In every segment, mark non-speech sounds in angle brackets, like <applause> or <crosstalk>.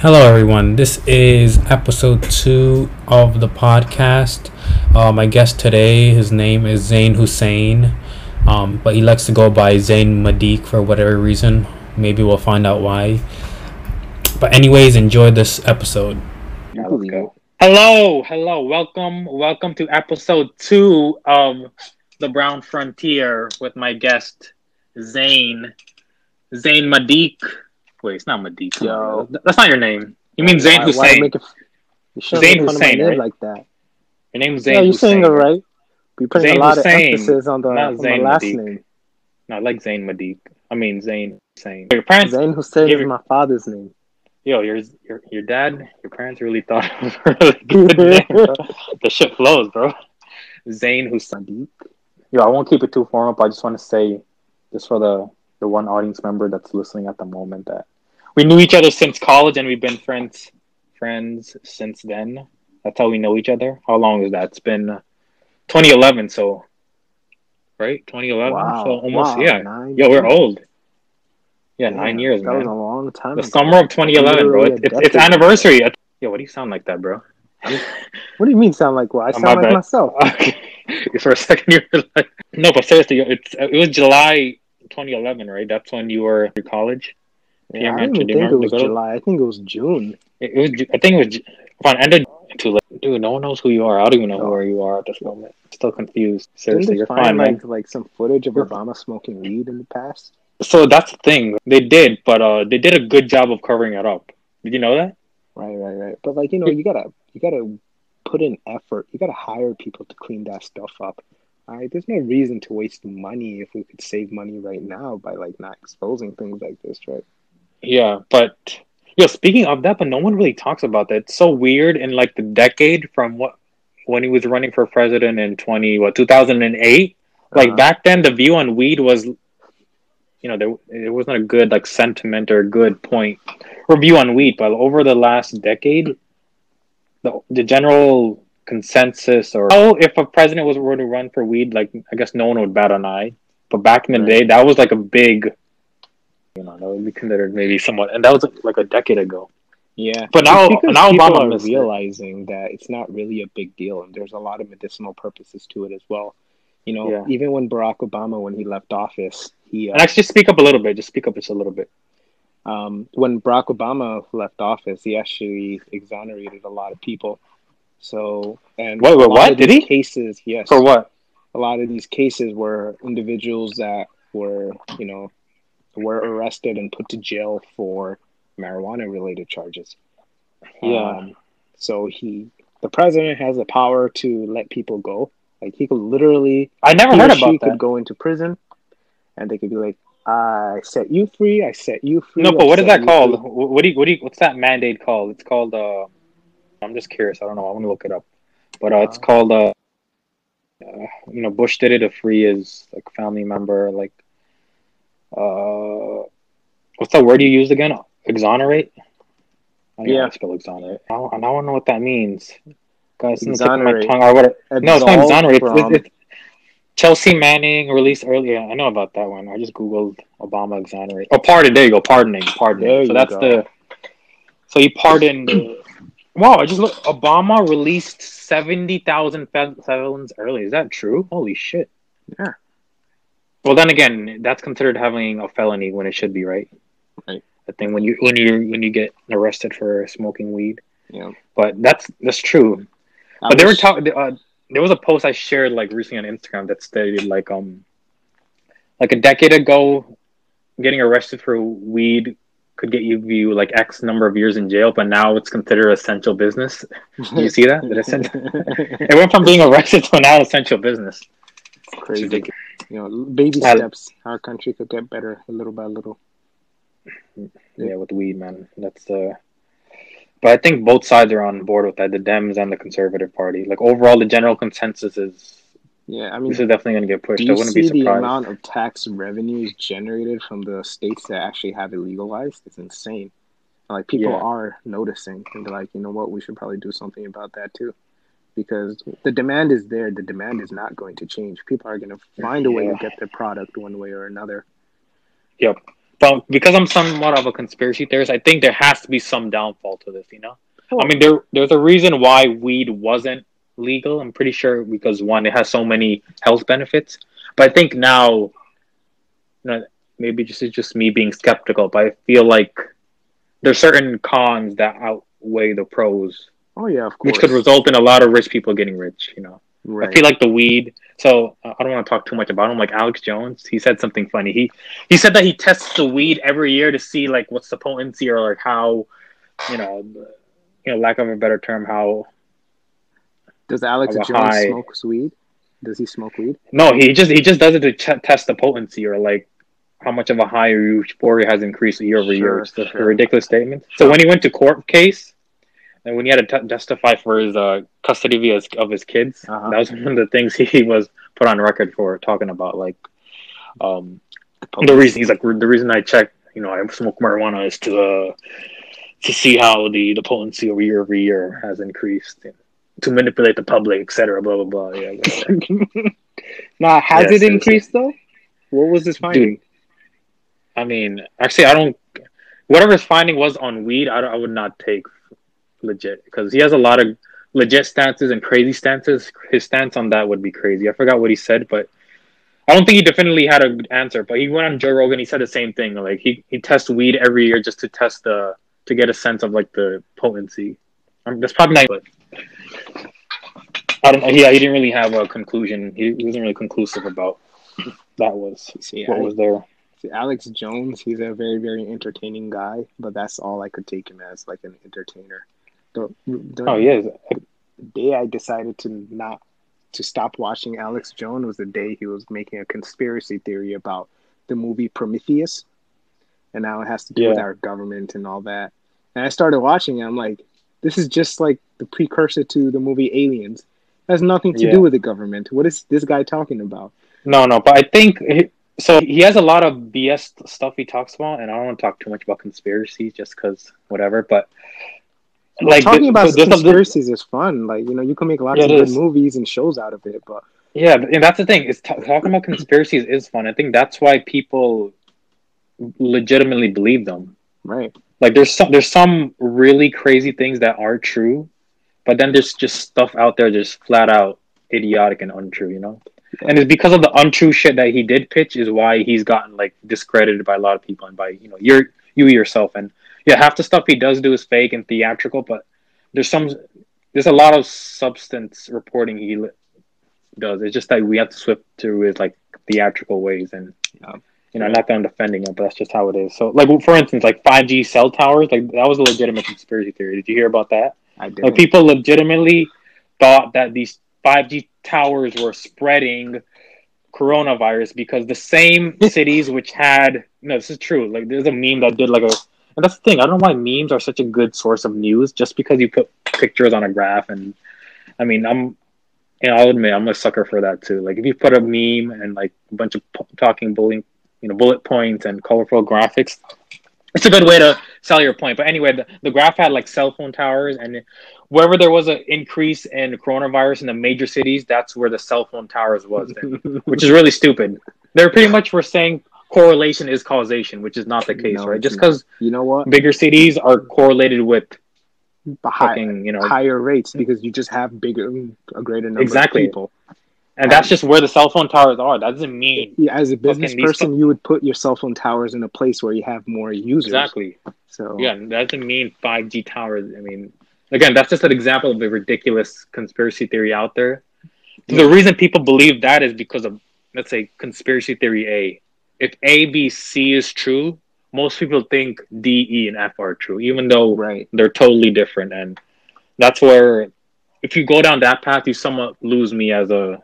Hello, everyone. This is episode two of the podcast. Uh, my guest today, his name is Zayn Hussein, um, but he likes to go by Zayn Madik for whatever reason. Maybe we'll find out why. But, anyways, enjoy this episode. Yeah, let's go. Hello, hello, welcome, welcome to episode two of the Brown Frontier with my guest Zayn, Zayn Madiq. Wait, it's not Madiq. Yo. That's not your name. You mean Why- why Hussein? make it- you shouldn't Zayn make fun of my Hussein, right? like that. Your name's Zayn Yeah, you're saying it right. Putting Zayn a lot Hussein, of emphasis on the, not on the last Madiq. name. Not like Zayn Madiq. I mean Zayn Hussein. Your parents, Zayn Hussein Give is my father's name. yo, your your your dad, your parents really thought <laughs> of a really good <laughs> name. Bro. The shit flows, bro. Zayn Hussein. Yo, I won't keep it too formal, but I just want to say, just for the the one audience member that's listening at the moment, that we knew each other since college, and we've been friends friends since then. That's how we know each other. How long is that? It's been uh, 2011, so right, 2011. Wow. So almost, wow, yeah. Nine Yo, we're old. Yeah, nine years, That was a long time The ago. summer of 2011, bro. It's, it's, it's anniversary. Yeah, what do you sound like that, bro? <laughs> What do you mean sound like what? I Oh, sound my like bad. myself. <laughs> <laughs> For a second, you were like, no, but seriously, it's it was July 2011, right? That's when you were in college. Yeah, I don't entry, even do you think it was? July. I think it was June. It, it was, I think it was on ended too late. Dude, no one knows who you are. I don't even know where you are at this moment. Still confused. Seriously, you're find fine, man. like like some footage of Obama smoking weed in the past? So that's the thing. They did, but uh, they did a good job of covering it up. Did you know that? Right, right, right. But like you know, you gotta you gotta put in effort. You gotta hire people to clean that stuff up. Right, there's no reason to waste money if we could save money right now by like not exposing things like this, right? Yeah, but yo, speaking of that, but no one really talks about that. It's so weird in like the decade from what when he was running for president in twenty what two thousand and eight. Like Uh, back then, the view on weed was, you know, there it wasn't a good like sentiment or a good point or view on weed. But over the last decade, the the general consensus or oh, if a president was were to run for weed, like I guess no one would bat an eye. But back in the Right. day, that was like a big, you know, that would be considered maybe somewhat, and that was like a decade ago. Yeah, But now- now people Obama are missed it. realizing that it's not really a big deal, and there's a lot of medicinal purposes to it as well. You know, Yeah. even when Barack Obama, when he left office, he uh, And actually, just speak up a little bit. Just speak up just a little bit. um, when Barack Obama left office, he actually exonerated a lot of people. So, and Wait, wait, what? Did he? Cases, yes. For what? a lot of these cases were individuals that were, you know, were arrested and put to jail for marijuana related charges. Yeah. Um, so he, the president has the power to let people go. Like he could literally, I never he heard or she about could go into prison, and they could be like, "I set you free. I set you free." No, I but what is that called? free." What do you, what do you, what's that mandate called? It's called. Uh, I'm just curious. I don't know. I want to look it up. But uh, it's Uh, called. Uh, uh, you know, Bush did it to free his like family member. Like, uh, what's that word you used again? Exonerate. I Yeah. spell exonerate. I don't, I don't know what that means. Guys, it's on the tip of my Exonerate. tongue. Or what? No, it's not exonerate. It's, from- it's, Chelsea Manning released earlier. I know about that one. I just googled Obama exonerate. Oh, pardon. There you go. Pardoning. Pardoning. There so that's go. the. So he pardoned. <clears throat> wow! I just look. Obama released seventy thousand felons early. Is that true? Holy shit! Yeah. Well, then again, that's considered having a felony when it should be, right? Right. I think when you when you when you get arrested for smoking weed, Yeah. but that's that's true. I But they were talking. Uh, there was a post I shared like recently on Instagram that stated like um, like a decade ago, getting arrested for weed could get you you like X number of years in jail, but now it's considered essential business. <laughs> Do you see that? That <laughs> it, went from being arrested to now essential business. It's Crazy. ridiculous. You know, baby I- steps. Our country could get better a little by little. Yeah, with weed, man. That's uh. But I think both sides are on board with that, the Dems and the Conservative Party. Like overall, the general consensus is Yeah, I mean, this is definitely going to get pushed. do I wouldn't see be the surprised. amount of tax revenues generated from the states that actually have it legalized? It's insane. Like people Yeah. are noticing, and they're like, you know what, we should probably do something about that too, because the demand is there. The demand is not going to change. People are going to find a way to get their product one way or another. Yep. but because I'm somewhat of a conspiracy theorist, I think there has to be some downfall to this. You know, I mean, there there's a reason why weed wasn't legal. I'm pretty sure because one, it has so many health benefits. But I think now, you know, maybe just it's just me being skeptical, but I feel like there's certain cons that outweigh the pros, Oh yeah, of course. which could result in a lot of rich people getting rich. You know, right. I feel like the weed. So uh, I don't want to talk too much about him. Like Alex Jones, he said something funny. He he said that he tests the weed every year to see like what's the potency or like how, you know, you know, lack of a better term, how Does Alex Jones high- smoke weed? Does he smoke weed? No, he just he just does it to ch- test the potency or like how much of a high euphoria has increased year over year. It's sure. a ridiculous statement. So when he went to court case, and when he had to t- testify for his uh, custody of his, of his kids, Uh-huh. that was one of the things <laughs> he was put on record for talking about. Like, um, the police. reason he's like the reason I check, you know, I smoke marijuana is to uh, to see how the the potency over year over year has increased. To manipulate the public, etc. Blah blah blah. Yeah. <laughs> Nah, has Yes, it yes, increased though? What was his finding? Dude, I mean, actually, I don't. Whatever his finding was on weed, I, I would not take legit because he has a lot of legit stances and crazy stances. His stance on that would be crazy. I forgot what he said, but I don't think he definitely had a good answer. But he went on Joe Rogan. He said the same thing. Like he he tests weed every year just to test the to get a sense of like the potency. Um, that's probably not. But I don't know. Yeah, he didn't really have a conclusion. He, he wasn't really conclusive about that was See, what I- was there. see, Alex Jones, he's a very, very entertaining guy, but that's all I could take him as, like an entertainer. The, the Oh yeah, The day I decided to not to stop watching Alex Jones was the day he was making a conspiracy theory about the movie Prometheus, and now it has to do with our government and all that. And I started watching it. I'm like, this is just like the precursor to the movie Aliens. Has nothing to Yeah. do with the government. What is this guy talking about? no, no, but I think he- so. He has a lot of BS stuff he talks about, and I don't want to talk too much about conspiracies just because whatever. But Like talking about a- conspiracies is fun. Like you know, you can make lots Yeah, of good is. movies and shows out of it. But yeah, and that's the thing is t- talking about conspiracies is fun. I think that's why people legitimately believe them. right, Like there's some there's some really crazy things that are true, but then there's just stuff out there just flat out idiotic and untrue, you know. And it's because of the untrue shit that he did pitch is why he's gotten like discredited by a lot of people and by you know you're you yourself and yeah half the stuff he does do is fake and theatrical, but there's some there's a lot of substance reporting he li- does. It's just that we have to swift through his like theatrical ways and Yeah. you know not that I'm defending him, but that's just how it is. So like for instance, like 5G cell towers, like that was a legitimate conspiracy theory. Did you hear about that? Like people legitimately thought that these 5G towers were spreading coronavirus because the same <laughs> cities which had no, this is true. Like there's a meme that did like a and that's the thing. I don't know why memes are such a good source of news just because you put pictures on a graph and I mean I'm you know, I'll admit I'm a sucker for that too. Like if you put a meme and like a bunch of p- talking bullying, you know, bullet points and colorful graphics, it's a good way to sell your point. But anyway, the, the graph had like cell phone towers, and wherever there was an increase in coronavirus in the major cities, that's where the cell phone towers was, <laughs> which is really stupid. They're pretty much were saying correlation is causation, which is not the case, No, right? Just because you know what? bigger cities are correlated with The high, fucking, you know, higher rates because you just have bigger, a greater number Exactly. of people. And that's just where the cell phone towers are. That doesn't mean Yeah, as a business person, you would put your cell phone towers in a place where you have more users. exactly. So Yeah, that doesn't mean 5G towers. I mean, again, that's just an example of the ridiculous conspiracy theory out there. The reason people believe that is because of, let's say, conspiracy theory A. If A, B, C is true, most people think D, E, and F are true, even though right, they're totally different. And that's where, if you go down that path, you somewhat lose me as a,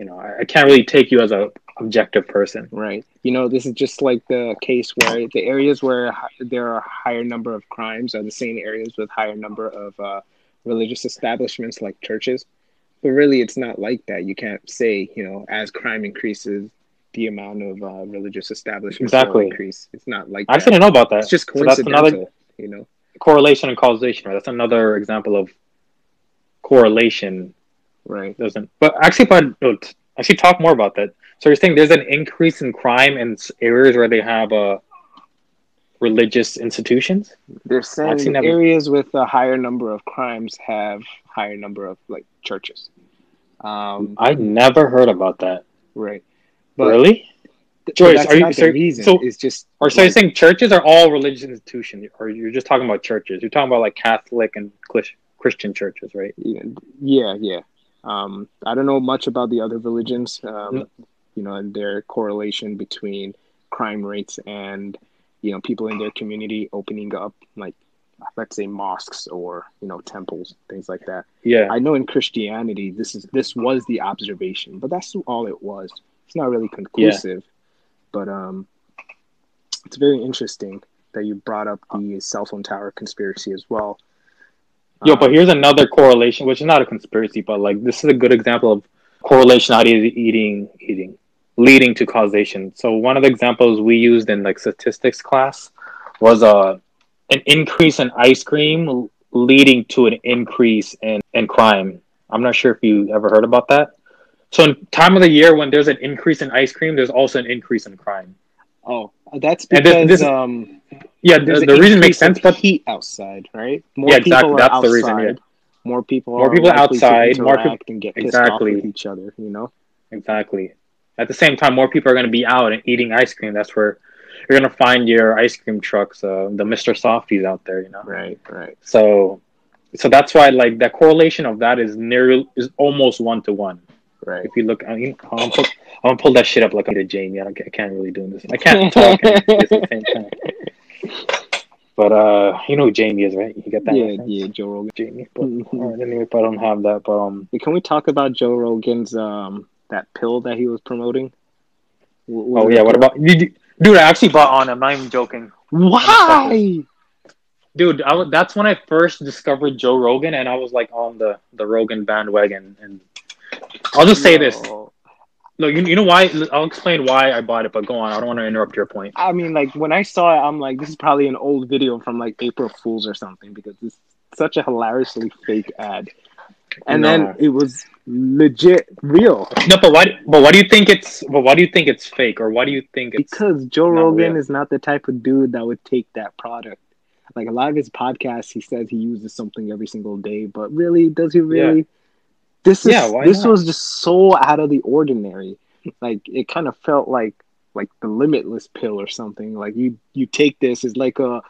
you know, I, I can't really take you as a objective person. right. You know, this is just like the case where the areas where there are a higher number of crimes are the same areas with higher number of uh, religious establishments like churches. But really, it's not like that. You can't say, you know, as crime increases, the amount of uh, religious establishments Exactly. increase. It's not like I that. didn't know about that. It's just So that's another you know. correlation and causation. Right? That's another example of correlation Right. doesn't. But actually, if I actually talk more about that. So you're saying there's an increase in crime in areas where they have a religious institutions. They're saying never- areas with a higher number of crimes have higher number of like churches. Um, I never heard about that. right. really? th- Joyce, are you- so- reason. so- it's just Or so you're saying churches are all religious institutions, or you're just talking about churches? You're talking about like Catholic and Christian churches, right? yeah, yeah. Um, I don't know much about the other religions. Um, you know, and their correlation between crime rates and you know people in their community opening up like let's say mosques or you know temples things like that Yeah. I know in Christianity this is this was the observation, but that's all it was. It's not really conclusive. But um it's very interesting that you brought up the cell phone tower conspiracy as well. Yo, Um, but here's another correlation, which is not a conspiracy, but like this is a good example of correlation not eating eating leading to causation. So one of the examples we used in like statistics class was uh, an increase in ice cream leading to an increase in, in crime. I'm not sure if you ever heard about that. So in time of the year when there's an increase in ice cream, there's also an increase in crime. oh, that's because this- this- um Yeah, the, the reason makes sense, but heat outside, right? More Yeah, exactly. people That's the reason, yeah. More people More people outside, more peop- interact and get pissed off with each other, you know? Exactly. At the same time, more people are going to be out and eating ice cream. That's where you're going to find your ice cream trucks, uh, the Mr. Softees out there, you know. Right, right. So, so that's why like that correlation of that is near is almost one to one. Right. If you look, I mean, I'm gonna, put, I'm gonna pull that shit up like I did Jamie. I, don't, I can't really do this. I can't talk at the same time. <laughs> But uh, you know who Jamie is, right? You get that? Yeah, reference? yeah, Joe Rogan. Jamie. But Mhm. right, anyway, if I don't have that, but um, Can we talk about Joe Rogan's um that pill that he was promoting? Wh- was oh yeah, what about dude? Dude, I actually bought on. Him, I'm not even joking. why? dude I, that's when i first discovered joe rogan and i was like on the the rogan bandwagon and i'll just say this No. look you, you know why i'll explain why i bought it but go on i don't want to interrupt your point I mean, like when I saw it, I'm like, this is probably an old video from like April Fools or something because it's such a hilariously fake ad. And No. then it was legit real no but why but why do you think it's but why do you think it's fake or why do you think it's because Joe Rogan real. is not the type of dude that would take that product. Like a lot of his podcasts, he says he uses something every single day, but really, does he really? This is Yeah, this not? was just so out of the ordinary. Like it kind of felt like like the limitless pill or something. Like you you take this as like a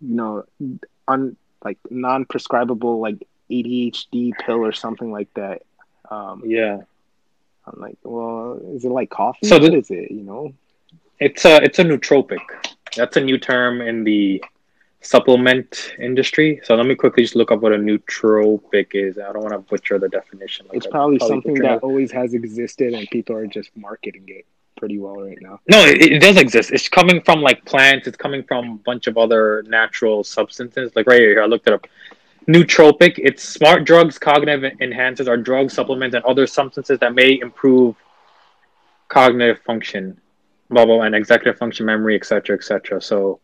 you know un like non prescribable like ADHD pill or something like that. Um, yeah I'm like, well, is it like coffee? So what the- is it? You know? it's a it's a nootropic that's a new term in the supplement industry so let me quickly just look up what a nootropic is i don't want to butcher the definition like It's I probably something that it. always has existed, and people are just marketing it pretty well right now. No, it, it does exist. It's coming from like plants. It's coming from a bunch of other natural substances. Like right here, I looked it up. Nootropic. It's smart drugs, cognitive enhancers, are drugs, supplements, and other substances that may improve cognitive function, blah blah, and executive function, memory, etc., etc. So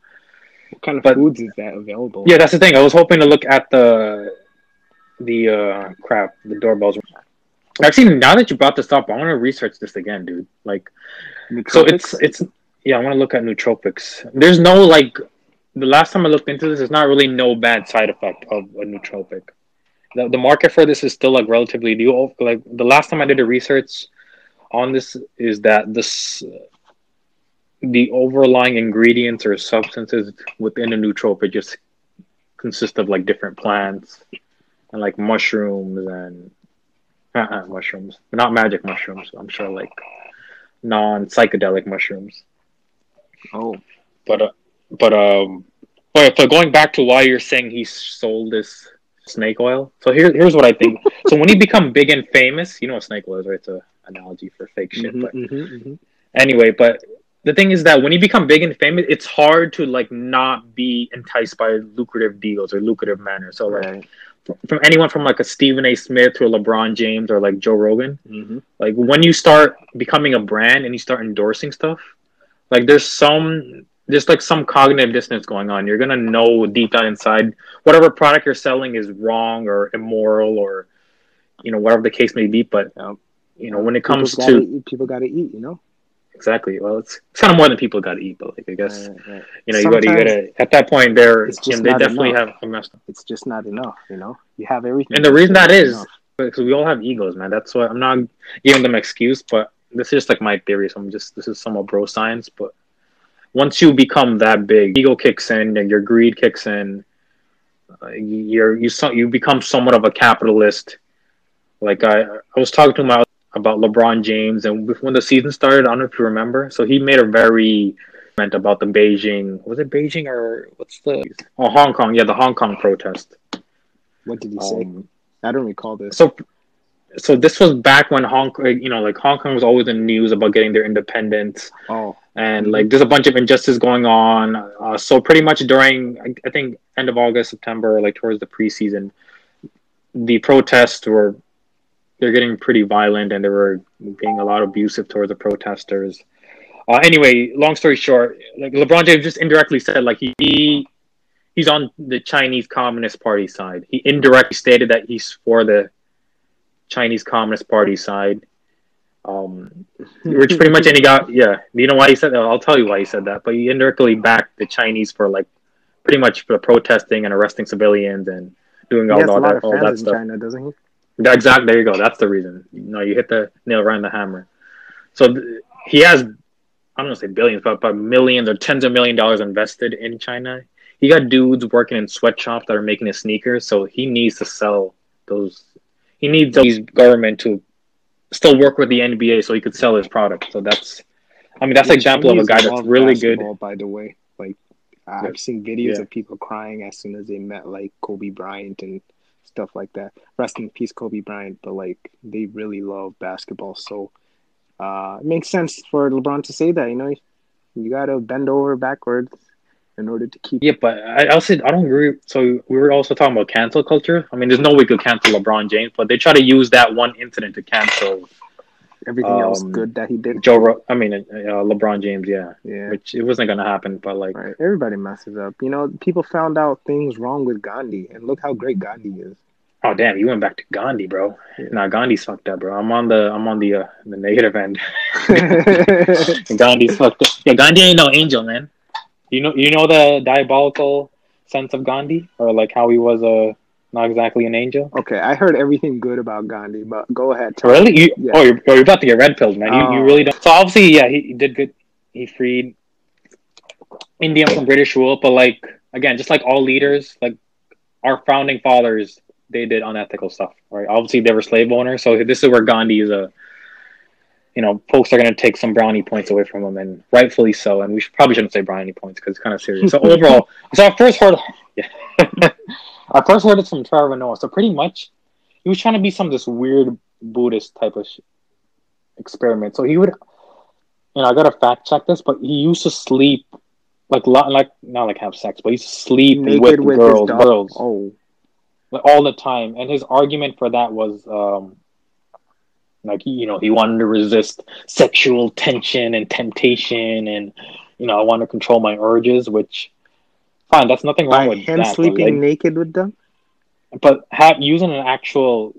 What kind of But- foods is that available? yeah, that's the thing. I was hoping to look at the the uh crap, the doorbells. Actually, now that you brought this up, I want to research this again, dude. Like. So it's it's yeah. I want to look at nootropics. There's no like the last time I looked into this, there's not really no bad side effect of a nootropic. The the market for this is still like relatively new. Like the last time I did the research on this is that this the overlying ingredients or substances within a nootropic just consist of like different plants and like mushrooms and uh mushrooms, not magic mushrooms. I'm sure like non psychedelic mushrooms. oh, But uh, but um, but, but going back to why you're saying he sold this snake oil. So here here's what I think. <laughs> so when you become big and famous, you know what snake oil is, right? It's a analogy for fake shit. mhm, But mhm, mhm. anyway, but the thing is that when you become big and famous, it's hard to like not be enticed by lucrative deals or lucrative manners. So like right. from anyone from like a Stephen A. Smith to a LeBron James or like Joe Rogan, Mhm. like when you start becoming a brand and you start endorsing stuff like there's some there's like some cognitive dissonance going on you're gonna know deep down inside whatever product you're selling is wrong or immoral or you know whatever the case may be but you know when it People comes gotta to people got to eat, you know. Exactly. Well, it's, it's kind of more than people got to eat, but like I guess Right, right. you know you got to you got to at that point they're it's just they definitely enough. have a mess. It's just not enough, you know. You have everything, And the reason that is enough. because we all have egos, man. That's why I'm not giving them excuse, but this is just like my theory. So I'm just this is somewhat bro science, but once you become that big, ego kicks in, and your greed kicks in. Uh, you're you so, you become somewhat of a capitalist. Like I I was talking to him about LeBron James, and when the season started, I don't know if you remember. So he made a very comment about the Beijing. Was it Beijing or what's the? Oh, Hong Kong. Yeah, the Hong Kong protest. What did he say? Um, I don't recall this. so so this was back when Hong Kong, you know, like Hong Kong was always in the news about getting their independence, oh, and like there's a bunch of injustice going on. Uh, so pretty much during, I, I think, end of August, September, like towards the preseason, the protests were they're getting pretty violent, and they were being a lot abusive towards the protesters. Uh, anyway, long story short, like LeBron James just indirectly said like he he's on the Chinese Communist Party side. He indirectly stated that he's for the Chinese Communist Party side. Um, <laughs> which pretty much any got yeah. You know why he said that? I'll tell you why he said that. But he indirectly backed the Chinese for like pretty much for protesting and arresting civilians and doing all, all lot that of all that fans in stuff. China, doesn't he? Yeah, exactly. There you go. That's the reason. No, you hit the nail right on the hammer. So th- he has, I'm going to say billions, but but millions or tens of million dollars invested in China. He got dudes working in sweatshops that are making his sneakers, so he needs to sell those. He needs these government to still work with the NBA so he could sell his product. So that's, I mean, that's an example of a guy that's really good. By the way, like I've seen videos Yeah. of people crying as soon as they met like Kobe Bryant and stuff like that. Rest in peace, Kobe Bryant. But like they really love basketball, so uh, it makes sense for LeBron to say that. You know, you got to bend over backwards in order to keep. Yeah, but I also I don't agree. So we were also talking about cancel culture. I mean, there's no way we could cancel LeBron James, but they try to use that one incident to cancel Everything else um, good that he did. Joe. Ro- I mean, uh, LeBron James. Yeah, Yeah. which it wasn't gonna happen. But like, Right. Everybody messes up. You know, people found out things wrong with Gandhi, and look how great Gandhi is. oh damn, you went back to Gandhi, bro. Yeah. Nah, Gandhi's fucked up, bro. I'm on the I'm on the uh, the negative end. <laughs> <laughs> Gandhi's fucked up. Yeah, Gandhi ain't no angel, man. You know you know the diabolical sense of Gandhi, or like how he was a uh, not exactly an angel. okay, I heard everything good about Gandhi, but go ahead. tell. Really? You, Yeah. Oh, you're, oh, you're about to get red pilled, man. You, you Oh. really don't. So obviously, yeah, he, he did good. He freed India from British rule, but like again, just like all leaders, like our founding fathers, they did unethical stuff, right? Obviously, they were slave owners, so this is where Gandhi is a. You know, folks are going to take some brownie points away from him, and rightfully so. And we should, probably shouldn't say brownie points because it's kind of serious. So <laughs> overall, so I first heard, <laughs> yeah, I first heard it from Trevor Noah. So pretty much, he was trying to be some this weird Buddhist type of sh- experiment. So he would, you know, I gotta fact check this, but he used to sleep like lo- like not like have sex, but he used to sleep with, with girls, girls Oh, like, all the time. And his argument for that was, um, like you know, he wanted to resist sexual tension and temptation, and you know, I want to control my urges. Which, fine, that's nothing wrong by with him that. sleeping like, naked with them. but have using an actual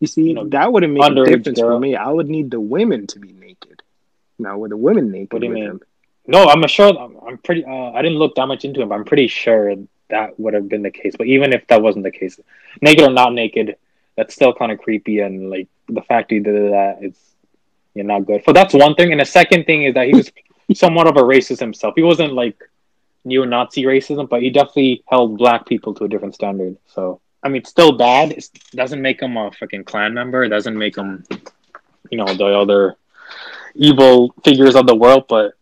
You see, you know, that wouldn't make a difference girl. for me. I would need the women to be naked. Now, were the women naked What do you with mean? him? No, I'm sure. I'm, I'm pretty. Uh, I didn't look that much into it, but I'm pretty sure that would have been the case. But even if that wasn't the case, naked or not naked, that's still kind of creepy. And like the fact he did that, it's you're not good. So that's one thing. And the second thing is that he was <laughs> somewhat of a racist himself. He wasn't like neo-Nazi racism, but he definitely held black people to a different standard. So I mean, it's still bad. It doesn't make him a fucking Klan member. It doesn't make him, you know, the other evil figures of the world. But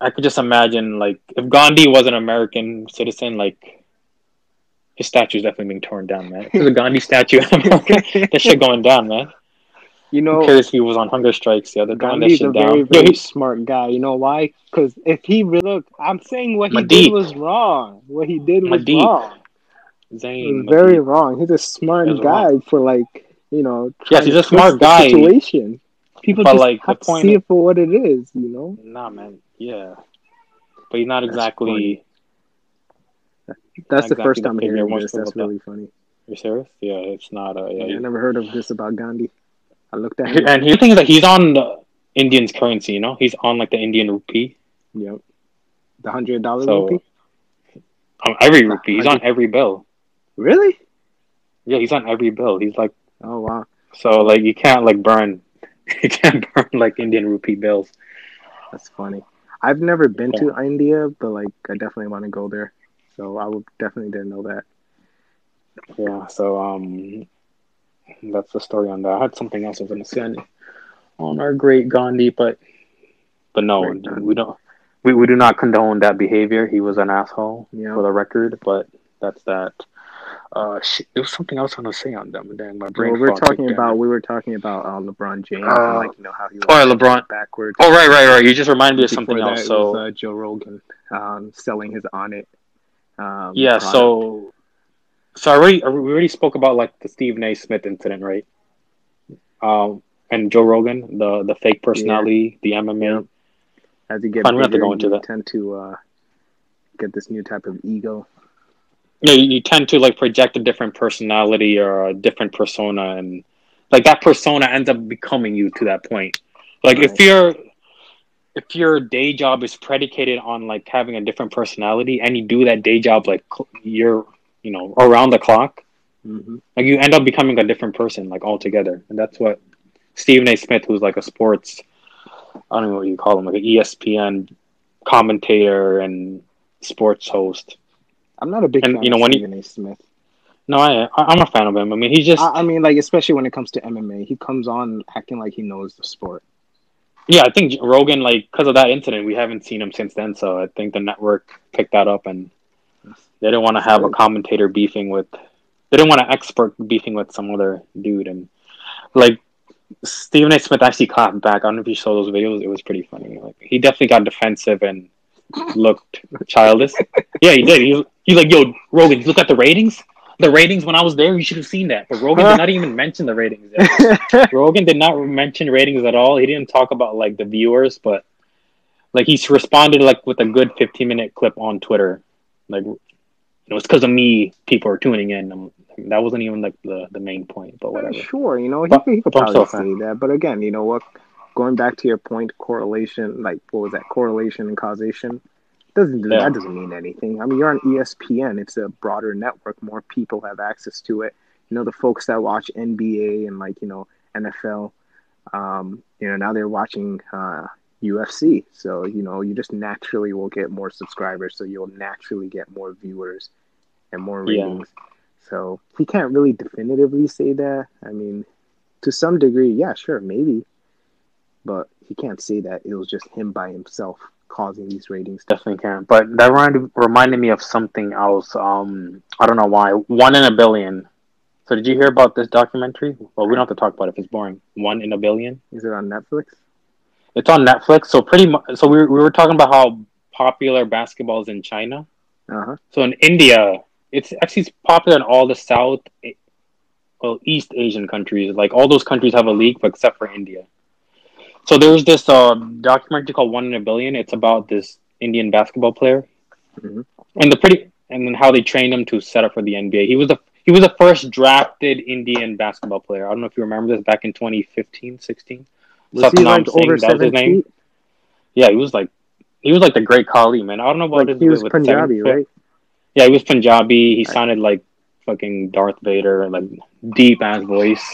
I could just imagine, like, if Gandhi was an American citizen, like, his statue's definitely being torn down, man. <laughs> There's a Gandhi statue in <laughs> America, that shit <laughs> going down, man. You know, cares if he was on hunger strikes the other time? That Gandhi's shit a down. very, very smart guy. You know why? Because if he re- look, I'm saying what he did was wrong. What he did was wrong. Was very wrong. He's a smart guy for like you know. Yes, he's a smart guy. Situation. People But, just like, the have to point- see it for what it is. You know. Nah, man. Yeah. But he's not That's exactly. That's the first time figure hearing this. That's really funny. You're serious? Yeah, it's not. Uh, yeah, I never heard of this about Gandhi. I looked at <laughs> him. and he thinks that he's on the Indian's currency. You know, he's on like the Indian rupee. Yep. The hundred dollar So- rupee. On every rupee, he's on every bill. Really? Yeah, he's on every bill. He's like Oh wow. so like you can't like burn, <laughs> you can't burn like Indian rupee bills. That's funny. I've never been to India, but like I definitely want to go there. So I would definitely didn't know that. Yeah, so um, that's the story on that. I had something else I was gonna say on, on our great Gandhi, but but no, we don't. We, we do not condone that behavior. He was an asshole Yeah. for the record, but that's that. Uh, shit, there was something else I was gonna say on them. Dang, my brain. Well, we're fog kicked talking in. about we were talking about uh, LeBron James, Uh, like you know how he oh, LeBron. backwards. Oh right, right, right. You just reminded me of something else. So was, uh, Joe Rogan um, selling his on it. Um, yeah, product. so so I already we already spoke about like the Steve A. Smith incident, right? Um, and Joe Rogan, the the fake personality, the MMA. as you get don't have to go into you that. tend to uh, get this new type of ego. Yeah, you, you tend to like project a different personality or a different persona, and like that persona ends up becoming you to that point. Like if Right. If your day job is predicated on like having a different personality, and you do that day job like you're you know around the clock, hmm like you end up becoming a different person like altogether, and that's what Stephen A. Smith, who's like a sports, I don't know what you call him, like an ESPN commentator and sports host. I'm not a big And, fan you know, of when he- Stephen A. Smith. No, I I- I'm a fan of him. I mean, he just I, I mean, like especially when it comes to MMA, he comes on acting like he knows the sport. Yeah, I think Rogan, like, because of that incident, we haven't seen him since then. So I think the network picked that up, and they didn't want to have a commentator beefing with, they didn't want an expert beefing with some other dude, and like Stephen A. Smith actually clapped back. I don't know if you saw those videos; it was pretty funny. Like he definitely got defensive and <laughs> looked childish. Yeah, he did. He he's like, "Yo, Rogan, look at the ratings. The ratings when I was there, you should have seen that." But Rogan did not even mention the ratings. <laughs> Rogan did not mention ratings at all. He didn't talk about like the viewers, but like he's responded like with a good 15 minute clip on Twitter. Like, you know, it's because of me people are tuning in. Um that wasn't even like the, the main point, but whatever. Sure, you know, he, But- he could probably a say that. But again, you know what? Going back to your point, correlation, like what was that? Correlation and causation doesn't Yeah. that doesn't mean anything. I mean, you're on ESPN; it's a broader network. More people have access to it. You know, the folks that watch NBA and like you know NFL, um, you know, now they're watching uh, UFC. So you know, you just naturally will get more subscribers. So you'll naturally get more viewers and more Yeah. ratings. So he can't really definitively say that. I mean, to some degree, yeah, sure, maybe, but he can't say that it was just him by himself causing these ratings. Definitely can. But that reminded, reminded me of something else. Um, I don't know why. One in a billion. So did you hear about this documentary? Well, we don't have to talk about it if it's boring. One in a billion. Is it on Netflix? It's on Netflix. So pretty much. So we were, we were talking about how popular basketball is in China. Uh huh. So in India, it's actually popular in all the South, well, East Asian countries. Like all those countries have a league, but except for India. So there's this uh, documentary called One in a Billion. It's about this Indian basketball player, Mhm. and the pretty and then how they trained him to set up for the NBA. He was the he was the first drafted Indian basketball player. I don't know if you remember this back in 2015, 16. Was he like Singh, over seven feet? Yeah, he was like he was like the great Khali man. I don't know about Like his he was with Punjabi, right? yeah, he was Punjabi. He sounded like fucking Darth Vader, like deep ass voice.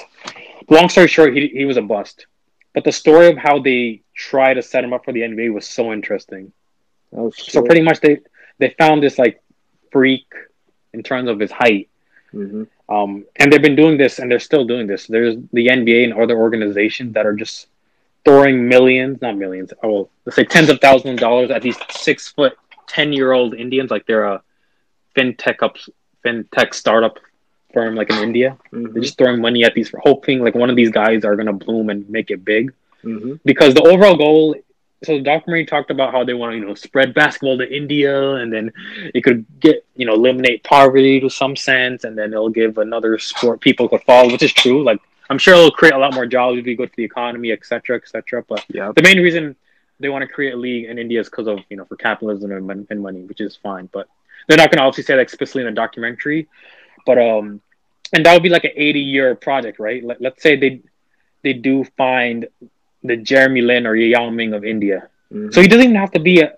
Long story short, he he was a bust. But the story of how they try to set him up for the NBA was so interesting. Oh shit. So pretty much they they found this like freak in terms of his height. hmm Um, and they've been doing this, and they're still doing this. There's the NBA and other organizations that are just throwing millions, not millions, oh, well, let's say tens of thousands of dollars at these six foot, ten year old Indians, like they're a fintech up, fintech startup firm, like in India. hmm They're just throwing money at these, hoping like one of these guys are gonna bloom and make it big. hmm Because the overall goal, so the documentary talked about how they want to, you know, spread basketball to India, and then it could get, you know, eliminate poverty to some sense, and then it'll give another sport people could follow, which is true. Like I'm sure it'll create a lot more jobs if you go to the economy, etc., cetera, et cetera. But Yeah. the main reason they want to create a league in India is because of you know for capitalism and, and money, which is fine. But they're not going to obviously say that explicitly in a documentary. But um, and that would be like an 80 year project, right? Let, let's say they they do find the Jeremy Lin or Yao Ming of India. Mhm. So he doesn't even have to be a,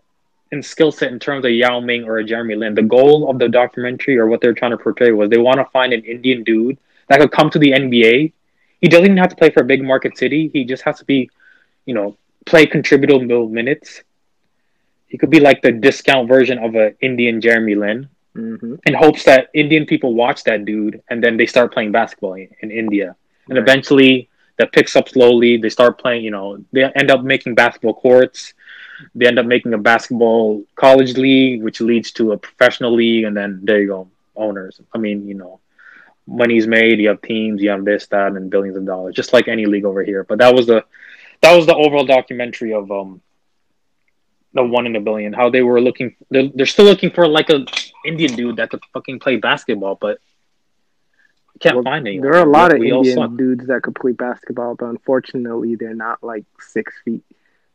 in skill set in terms of Yao Ming or a Jeremy Lin. The goal of the documentary or what they're trying to portray was they want to find an Indian dude that could come to the NBA. He doesn't even have to play for a big market city. He just has to be, you know, play contributable minutes. He could be like the discount version of a Indian Jeremy Lin Mhm. in hopes that Indian people watch that dude and then they start playing basketball in, in India. And Right. eventually that picks up slowly. They start playing, you know, they end up making basketball courts. They end up making a basketball college league, which leads to a professional league. And then there you go, owners. I mean, you know, money's made. You have teams, you have this, that, and billions of dollars, just like any league over here. But that was the, that was the overall documentary of, um, the one in a billion. How they were looking, they're, they're still looking for like a Indian dude that could fucking play basketball, but can't Well, find anyone. There are a lot We- of we Indian dudes that could play basketball, but unfortunately, they're not like six feet,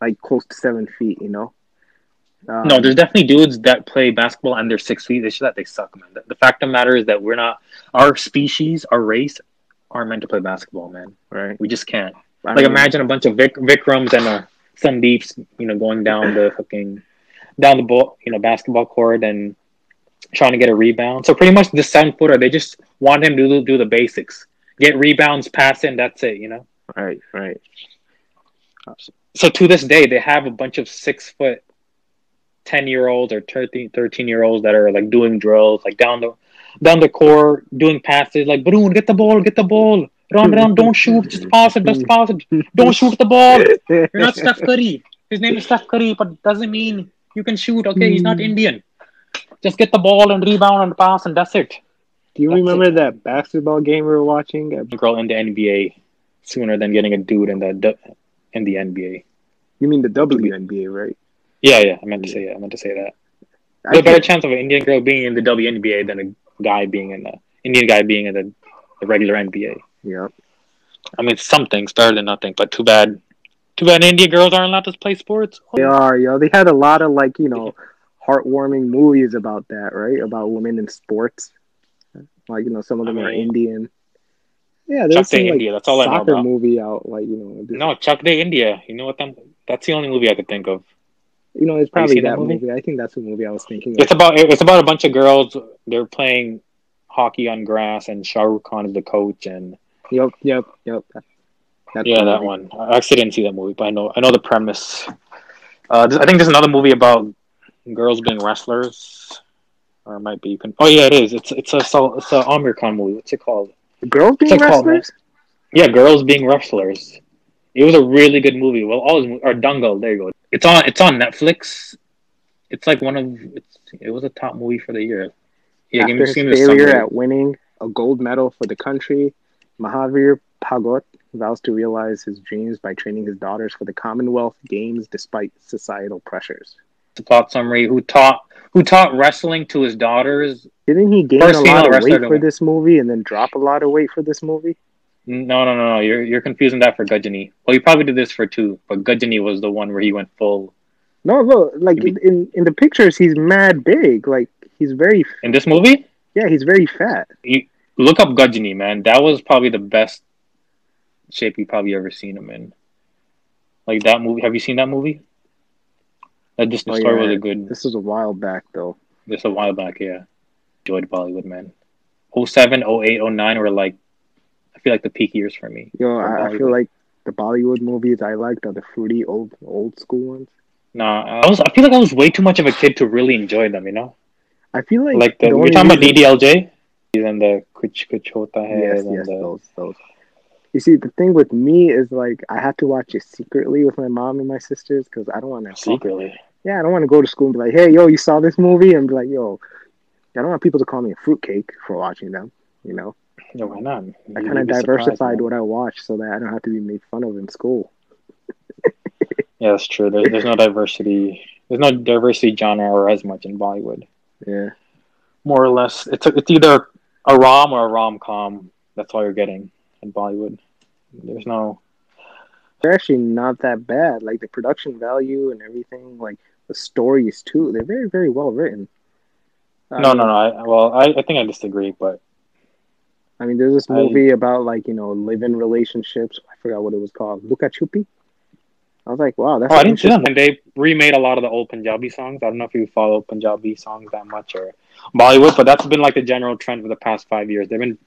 like close to seven feet. You know. Um, No, there's definitely dudes that play basketball and they're six feet. It's just that they suck, man. The, the fact of the matter is that we're not, our species, our race, aren't meant to play basketball, man. right. We just can't. I like mean, imagine a bunch of Vic, Vikrams and uh, Sandeeps, you know, going down the fucking down the ball, you know, basketball court and trying to get a rebound. So pretty much the seven footer, they just want him to do, do the basics, get rebounds, pass in, that's it, you know. Right. Right. So to this day, they have a bunch of six foot, ten year olds or 13, 13 year olds that are like doing drills, like down the down the court, doing passes, like Bruno, get the ball, get the ball. Run, run, don't <laughs> shoot, just pass it, just pass it. Don't shoot the ball. You're not Steph Curry. His name is Steph Curry, but doesn't mean you can shoot. Okay, he's not Indian. Just get the ball and rebound and pass, and that's it. Do you That's remember it. that basketball game we were watching? Uh, Girl in the NBA sooner than getting a dude in the in the NBA. You mean the WNBA, right? Yeah, yeah. I meant to say that. I meant to say that. I There's a better chance of an Indian girl being in the WNBA than a guy being in the Indian guy being in the, the regular NBA. Yeah. I mean, something's better than nothing. But too bad, too bad Indian girls aren't allowed to play sports. Oh. They are, yo. They had a lot of like, you know, heartwarming movies about that, right? About women in sports. Like, you know, some of them are Indian. Yeah, Chuck there's some Day like India. That's all I know about. movie out, like, you know, this- No, Chak De India. You know what? Them, that's the only movie I could think of. you know, it's probably that that movie? movie? I think that's the movie I was thinking of. It's about it's about a bunch of girls. They're playing hockey on grass, and Shah Rukh Khan is the coach. And Yep, yep, yep. That's yeah, that one. I actually didn't see that movie, but I know I know the premise. Uh, I think there's another movie about girls being wrestlers, or it might be. You can. Oh yeah, it is. It's it's a so- it's a Aamir Khan movie. What's it called? Girls being it called, wrestlers? Yeah, girls being wrestlers. It was a really good movie. Well, all his, or Dangal. There you go. It's on. It's on Netflix. It's like one of. It's, it was a top movie for the year. Yeah, After his failure at winning a gold medal for the country, Mahavir Phogat vows to realize his dreams by training his daughters for the Commonwealth Games despite societal pressures. the plot summary. Who taught who taught wrestling to his daughters? Didn't he gain First a lot of weight for this movie and then drop a lot of weight for this movie? No, no, no, no. You're you're confusing that for Ghajini. Well, he probably did this for two, but Ghajini was the one where he went full. No, look, like Maybe- in in the pictures, he's mad big. Like he's very, In this movie, yeah, he's very fat. Look up Ghajini, man. That was probably the best shape you probably ever seen him in. Like that movie. Have you seen that movie? That just the Oh, story yeah. was a good. This was a while back, though. Just a while back, yeah. Enjoyed Bollywood, man. 07, 08, 09 were like, I feel like the peak years for me. Yo, For I, I feel like the Bollywood movies I liked are the fruity old old school ones. Nah, I was. I feel like I was way too much of a kid to really enjoy them. You know, I feel like like the, the we're talking about reason- DDLJ, and the Kuch Kuch Hota Hai, Yes, yes, the, those, those. You see, the thing with me is like I have to watch it secretly with my mom and my sisters because I don't want to secretly. Yeah, I don't want to go to school and be like, "Hey, yo, you saw this movie?" and be like, "Yo," I don't want people to call me a fruitcake for watching them. You know, Yeah, why not? I You'd kind of diversified what I watch so that I don't have to be made fun of in school. <laughs> Yeah, that's true. There's, there's no diversity. There's no diversity genre or as much in Bollywood. Yeah, More or less, it's it's either a rom or a rom com. That's all you're getting in Bollywood. There's no. they're actually not that bad. Like the production value and everything, like the stories too. They're very, very well written. I No, mean- no, um, no. I, well, I, I think I disagree, but I mean, there's this I- movie about like you know live-in relationships. I forgot what it was called. Luka Chuppi. I was like, wow, that's Oh, I didn't see them. interesting. And they remade a lot of the old Punjabi songs. I don't know if you follow Punjabi songs that much or Bollywood, but that's been like the general trend for the past five years. They've been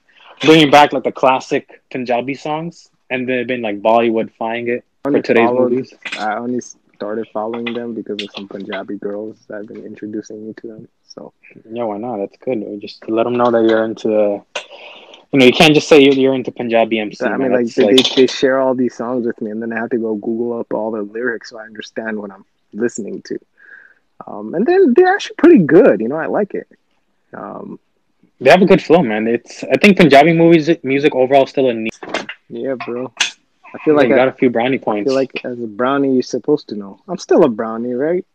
bringing back like the classic Punjabi songs, and they've been like Bollywood Bollywoodifying it for today's followed- movies. I only started following them because of some Punjabi girls that have been introducing me to them. So Yeah, why not? That's good. Just to let them know that you're into. You know, you can't just say you're, you're into Punjabi MC. I mean, like they, like they, they share all these songs with me, and then I have to go Google up all the lyrics so I understand what I'm listening to. Um, and then they're actually pretty good. You know, I like it. Um, they have a good flow, man. It's I think Punjabi movies music overall still a need. yeah, bro. I feel like you I, got a few brownie I points. feel like as a brownie, you're supposed to know. I'm still a brownie, right?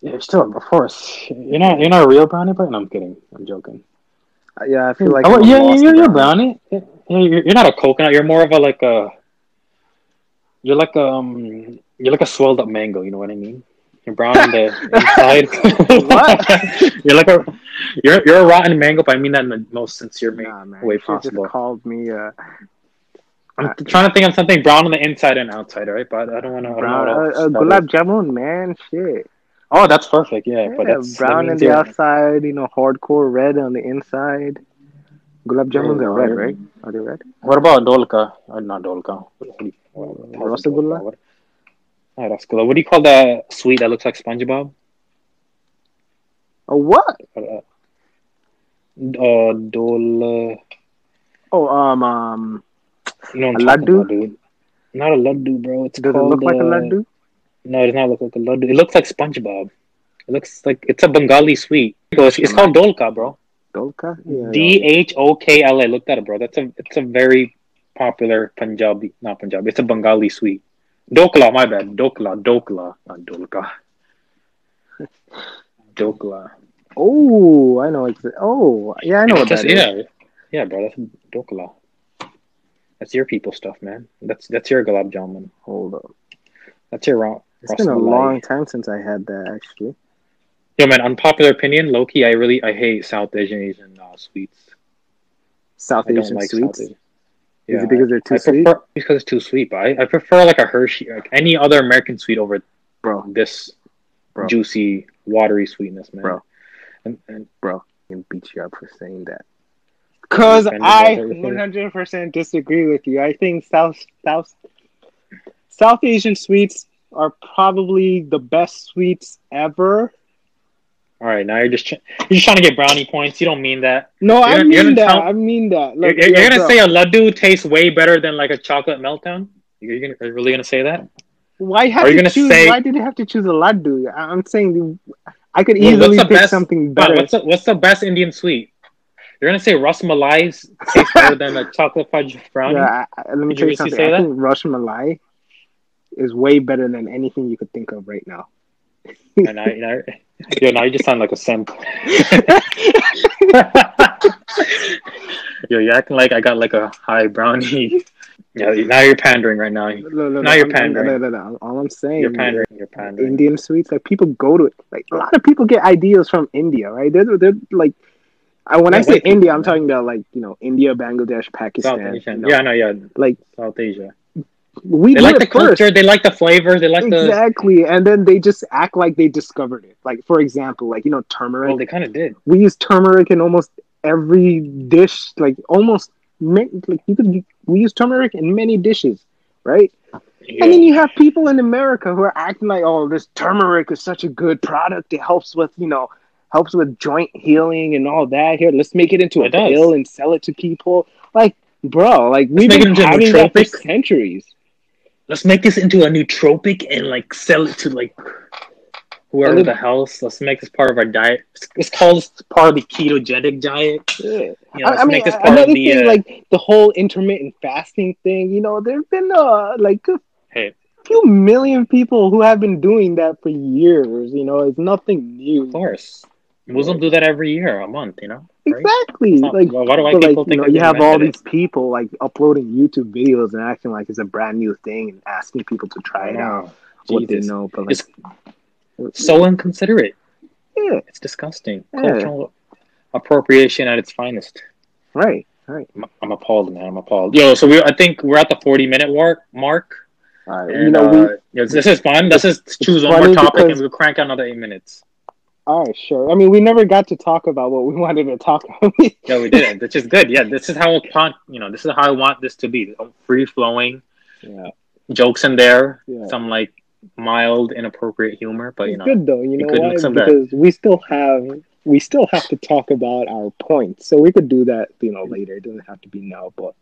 yeah, you're still of course. You're not you're not a real brownie, but no, I'm kidding. I'm joking. Uh, Yeah, I feel like oh, yeah, you're, you're brownie. You're, you're not a coconut. You're more of a like a. You're like a um. You're like a swelled up mango. You know what I mean? You're brown on the <laughs> inside. What? <laughs> you're like a. You're you're a rotten mango, but I mean that in the most sincere Nah, man. way possible. Just called me uh, I'm trying to think of something brown on the inside and outside, right? But I don't want to. brown, uh, uh, gulab jamun, man. Shit. Oh, that's perfect. Yeah, but that's brown on the you're- outside, you know, hardcore red on the inside. Gulab jamuns are red, right? Are they red? What about dolka? Uh, not dolka. What do you- what- Rasgulla? Rasgulla. What do you call that sweet that looks like SpongeBob? Oh, what? Uh, uh, dol. Oh, um, um, You know what A I'm talking laddu? about, dude. Not a laddu, bro. It's does it look like a uh, laddu? No, it does not look like a laddu. It looks like SpongeBob. It looks like it's a Bengali sweet. It's, it's called dolka, bro. Dolka? Yeah. D H O K L A. Look that up, bro. That's a it's a very popular Punjabi, not Punjabi. It's a Bengali sweet. Dhokla, my bad. Dhokla, dhokla, not dolka. <laughs> Dhokla. Oh, I know. It's, oh, yeah, I know what that is. yeah, yeah, bro. That's dhokla. That's your people stuff, man. That's that's your gulab jamun. Hold up. That's your raw. It's been a long time since I had that, actually. Yo, man. Unpopular opinion, Loki. I really I hate South Asian Asian uh, sweets. South I don't Asian like sweets. South Asian. Is it because they're too I sweet? prefer because it's too sweet. But I, I prefer like a Hershey, like any other American sweet over Bro, this Bro. juicy, watery sweetness, man. Bro. And, and bro, I can beat you up for saying that. Because I 100% disagree with you. I think South South South Asian sweets are probably the best sweets ever. all right, now you're just you're just trying to get brownie points. You don't mean that. No, I You're- mean that. tell- I mean that. You're, you're, you're gonna bro, say a laddu tastes way better than like a chocolate meltdown. You're, gonna, are you really gonna say that? why have are you gonna choose? say- Why did you have to choose a laddu? I- I'm saying I could easily pick best- something better. what's the, what's the best Indian sweet? You're gonna say ras malais tastes better than a <laughs> chocolate fudge brownie? Yeah, I, I- let me Did tell you you something. say I that? think Malai is way better than anything you could think of right now. And I, you know, <laughs> yo, now you just sound like a simp. <laughs> yo, you acting like I got like a high brownie. <laughs> Yeah, now you're pandering right now. No, no, no, Now you're pandering. No, no, no. All I'm saying You're is pandering. You're pandering. Indian sweets, like people go to it. Like a lot of people get ideas from India, right? They're, they're like, I, when Yeah, I say India, I'm talking about like you know India, Bangladesh, South Pakistan. Asian. you know, Yeah, no, yeah. like South Asia. We They like the first. culture. They like the flavor. They like the. exactly, and then they just act like they discovered it. Like for example, like you know turmeric. Well, they kind of did. we use turmeric in almost every dish like almost like you could we use turmeric in many dishes right Yeah. and then you have people in america who are acting like oh this turmeric is such a good product it helps with you know helps with joint healing and all that here let's make it into a It does. pill and sell it to people like bro like we've been having that for centuries Let's make this into a nootropic and like sell it to like whoever the hell's. Let's make this part of our diet. Let's call this part of the ketogenic diet. yeah. You know, I, let's I mean, make this part another of the. thing, uh, like the whole intermittent fasting thing. You know, there've been uh, like a Hey. few million people who have been doing that for years. You know, it's nothing new. of course, Muslims do that every year, a month. You know, right? Exactly. Not- like, why do white but, like, people you know, you have all these people like uploading YouTube videos and acting like it's a brand new thing and asking people to try I it out. know. What they know, but like, It's so inconsiderate. yeah, It's disgusting. Yeah. Cultural appropriation at its finest. right, right. I'm, I'm appalled, man. I'm appalled. Yo, so we I think we're at the 40 minute mark. Mark. All right, And, you know, uh, we, yeah, this is fun. Let's just choose one more topic and we'll crank out another eight minutes. All right, sure. I mean, we never got to talk about what we <laughs> wanted to talk about. Yeah, we did it, which is good. Yeah, this is how want. You know, this is how I want this to be: free flowing, yeah, jokes in there, Yeah. some like mild, inappropriate humor. But you it's know, good though. You know why? Because we still have we still have to talk about our points, so we could do that, you know, later. It doesn't have to be now, but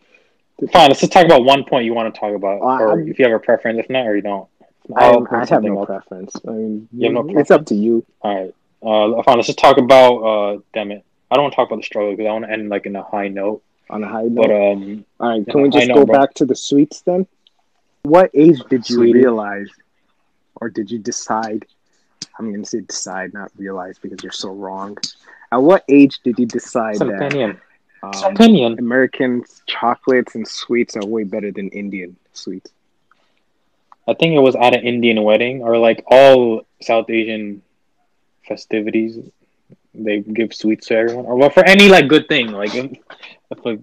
fine. Let's just talk about one point you want to talk about, Uh, or I'm- if you have a preference. If not, or you don't. I, I have no preference. I mean, You have no it's up to you. All right. Uh, fine. Let's just talk about. Uh, damn it. I don't want to talk about the struggle because I want to end like in a high note. On a high note. But um, All right, can we just go bro. back to the sweets then? What age did you Sweetie. realize, or did you decide? I'm going to say decide, not realize, because you're so wrong. At what age did you decide it's an that opinion. It's an um, opinion. American chocolates and sweets are way better than Indian sweets? I think it was at an Indian wedding or like all South Asian festivities. They give sweets to everyone, or well, for any like good thing, like if, if, like,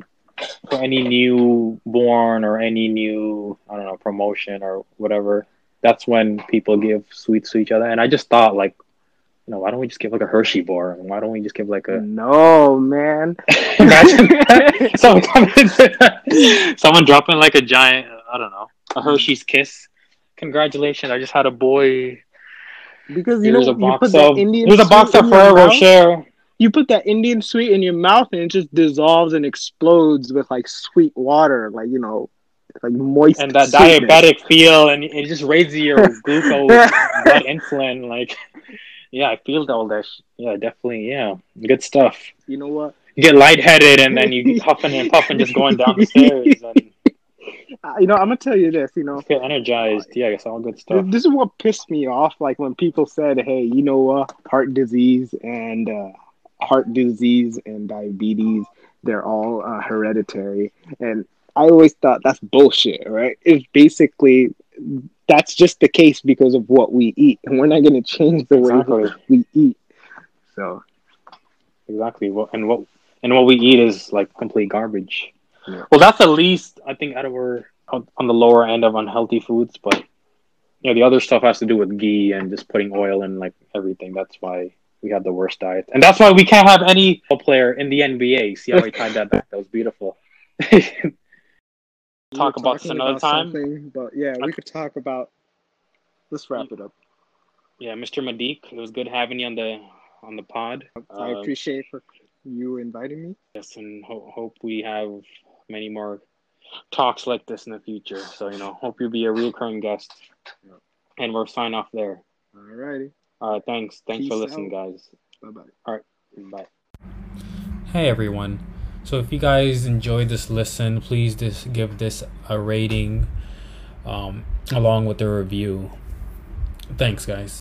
for any newborn or any new I don't know promotion or whatever. That's when people give sweets to each other, and I just thought like, you know, why don't we just give like a Hershey bar? And why don't we just give like a No, man. <laughs> Imagine <laughs> someone dropping like a giant, I don't know, a Hershey's kiss. Congratulations, I just had a boy. Because you Here's know you put that of Indian here's a box sweet of Ferrero Rocher. You put that Indian sweet in your mouth and it just dissolves and explodes with like sweet water, like you know, like moist and that sweetness. diabetic feel, and it just raises your <laughs> glucose, blood insulin. Like, yeah, I feel all that. sh- Yeah, definitely. Yeah, good stuff. You know what? You get lightheaded, and then you get <laughs> huffing and puffing, just going down the stairs, and you know, I'm gonna tell you this. You know, feel energized. Yeah, it's all good stuff. this is what pissed me off. Like when people said, "Hey, you know what? Heart disease and uh, heart disease and diabetes, they're all uh, hereditary." And I always thought that's bullshit. Right? It's basically that's just the case because of what we eat, and we're not gonna change the way we eat. So Exactly. What and what and what we eat is like complete garbage. Yeah. Well, that's the least I think out of our on the lower end of unhealthy foods, but you know the other stuff has to do with ghee and just putting oil in like everything. That's why we have the worst diet, and that's why we can't have any player in the NBA. See how I tied that back? That was beautiful. <laughs> Talk about this another time? something, But yeah, we could talk about. Let's wrap it up. yeah, Mr. Madik, it was good having you on the on the pod. I Uh, appreciate for you inviting me. Yes, and ho- hope we have many more talks like this in the future. So you know, hope you'll be a recurring guest. Yeah. And we'll sign off there. Alrighty, All right, thanks. Thanks for Peace listening, guys. bye bye. All right. Bye. Hey everyone. So if you guys enjoyed this listen, please just give this a rating um, along with the review. Thanks, guys.